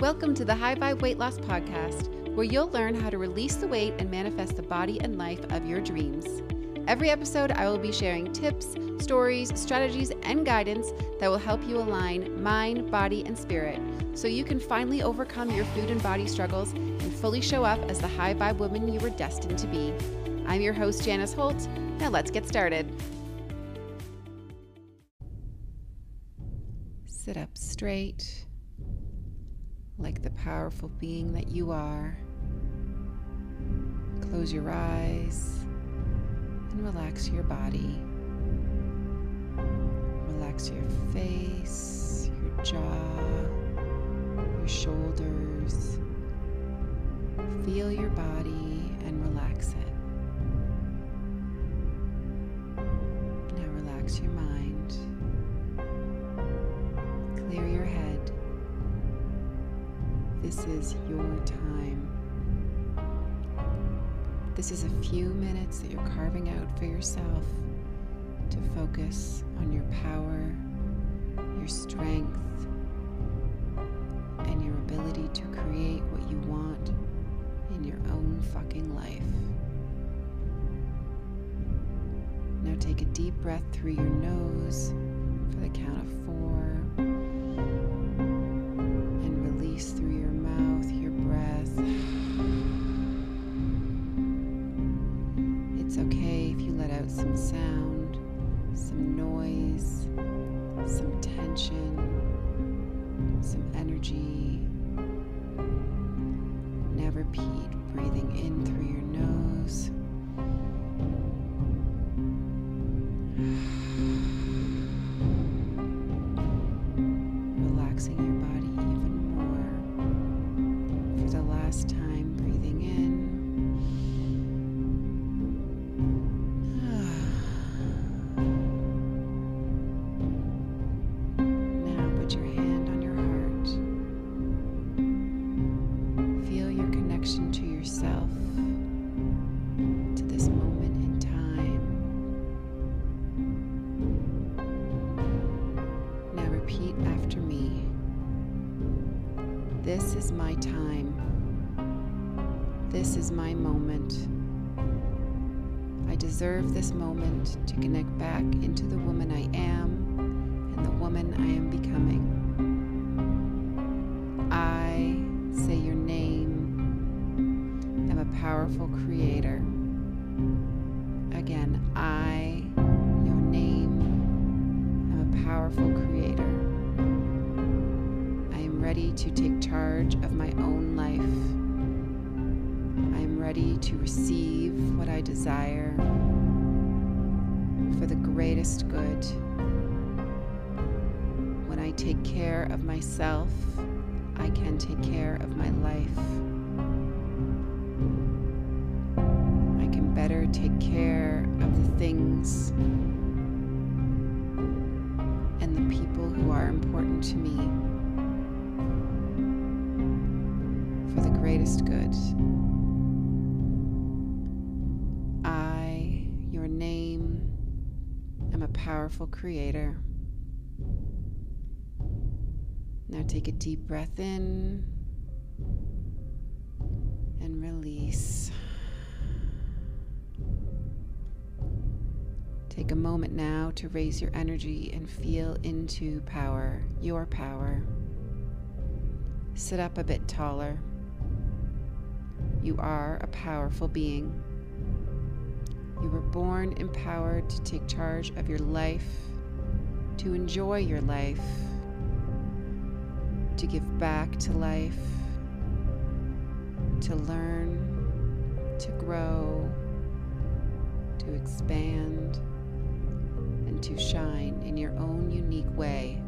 Welcome to the High Vibe Weight Loss Podcast, where you'll learn how to release the weight and manifest the body and life of your dreams. Every episode, I will be sharing tips, stories, strategies, and guidance that will help you align mind, body, and spirit so you can finally overcome your food and body struggles and fully show up as the high vibe woman you were destined to be. I'm your host, Janice Holt. Now let's get started. Sit up straight like the powerful being that you are. Close your eyes and relax your body. Relax your face, your jaw, your shoulders. Feel your body and relax it. Now relax your mind. This is your time. This is a few minutes that you're carving out for yourself to focus on your power, your strength, and your ability to create what you want in your own fucking life. Now take a deep breath through your nose for the count of four and release through some tension, some energy. Now repeat, breathing in through your nose. Relaxing your body even more. For the last time, This is my time. This is my moment. I deserve this moment to connect back into the woman I am and the woman I am ready to receive what I desire for the greatest good. When I take care of myself, I can take care of my life. I can better take care of the things and the people who are important to me for the greatest good. Powerful creator. Now take a deep breath in and release. Take a moment now to raise your energy and feel into power, your power. Sit up a bit taller. You are a powerful being. You were born empowered to take charge of your life, to enjoy your life, to give back to life, to learn, to grow, to expand, and to shine in your own unique way.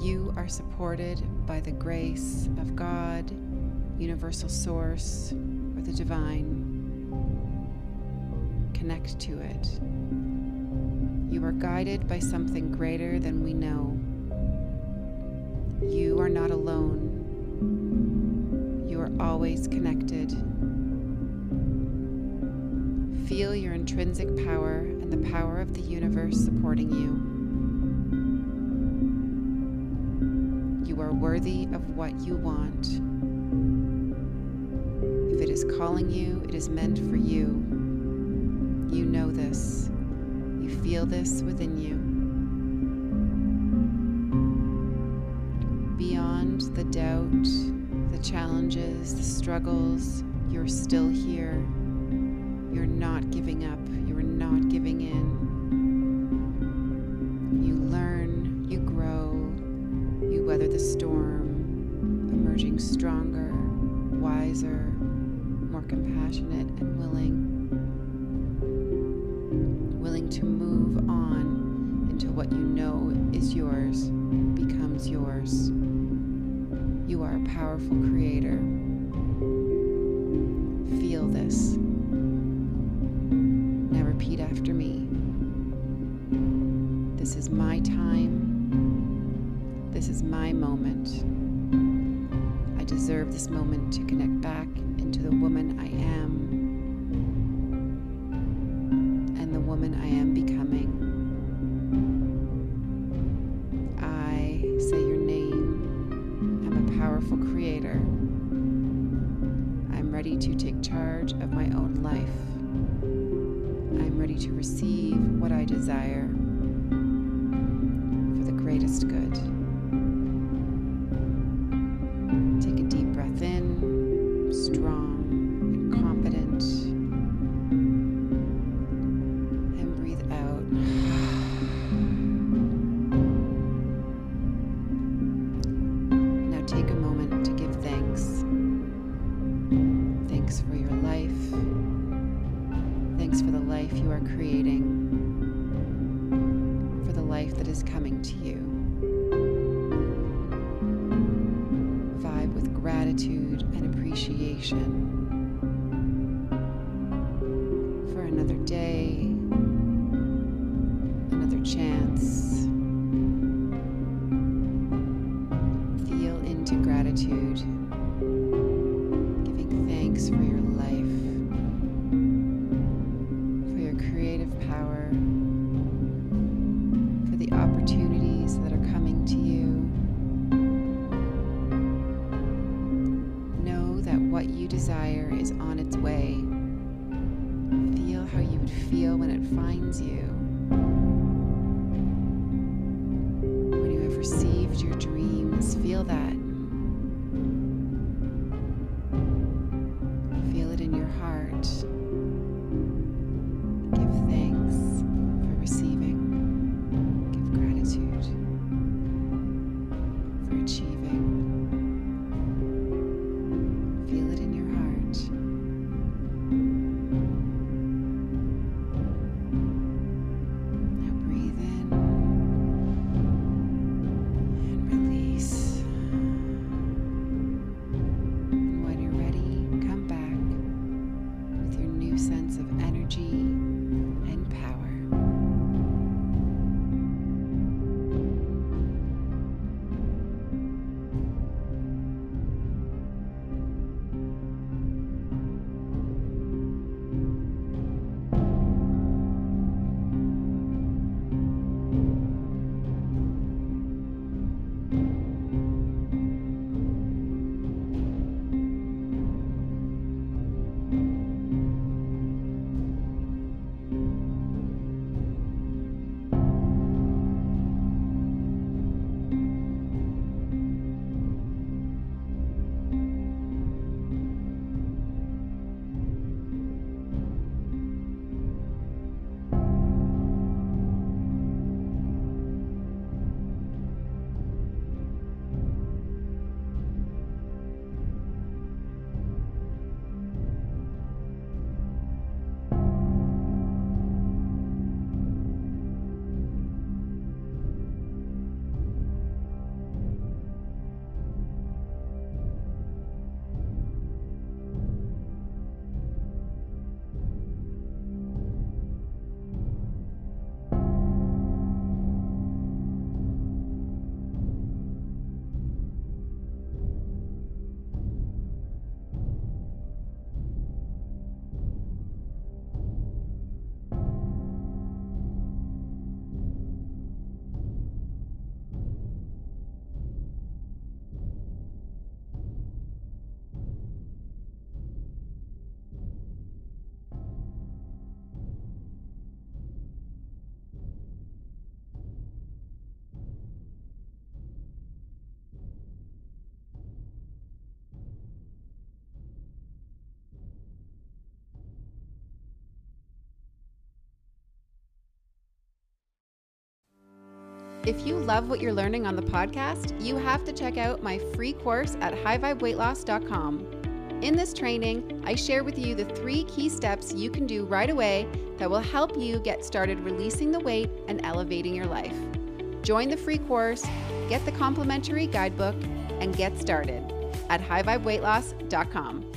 You are supported by the grace of God, Universal Source, or the Divine. Connect to it. You are guided by something greater than we know. You are not alone. You are always connected. Feel your intrinsic power and the power of the universe supporting you. You are worthy of what you want. If it is calling you, it is meant for you. You know this. You feel this within you. Beyond the doubt, the challenges, the struggles, you're still here. You're not giving up. You're not giving in. You learn, you grow, you weather the storm, emerging stronger, wiser, more compassionate, and willing. What you know is yours becomes yours. You are a powerful creator. Feel this. Now repeat after me. This is my time. This is my moment. I deserve this moment to connect back into the woman I am and the woman I am greatest good. Take a deep breath in, strong and confident, and breathe out. Now take a moment to give thanks. Thanks for your life. Thanks for the life you are creating, for the life that is coming to you. For another day, is on its way. Feel how you would feel when it finds you. If you love what you're learning on the podcast, you have to check out my free course at highvibeweightloss.com. In this training, I share with you the three key steps you can do right away that will help you get started releasing the weight and elevating your life. Join the free course, get the complimentary guidebook, and get started at highvibeweightloss.com.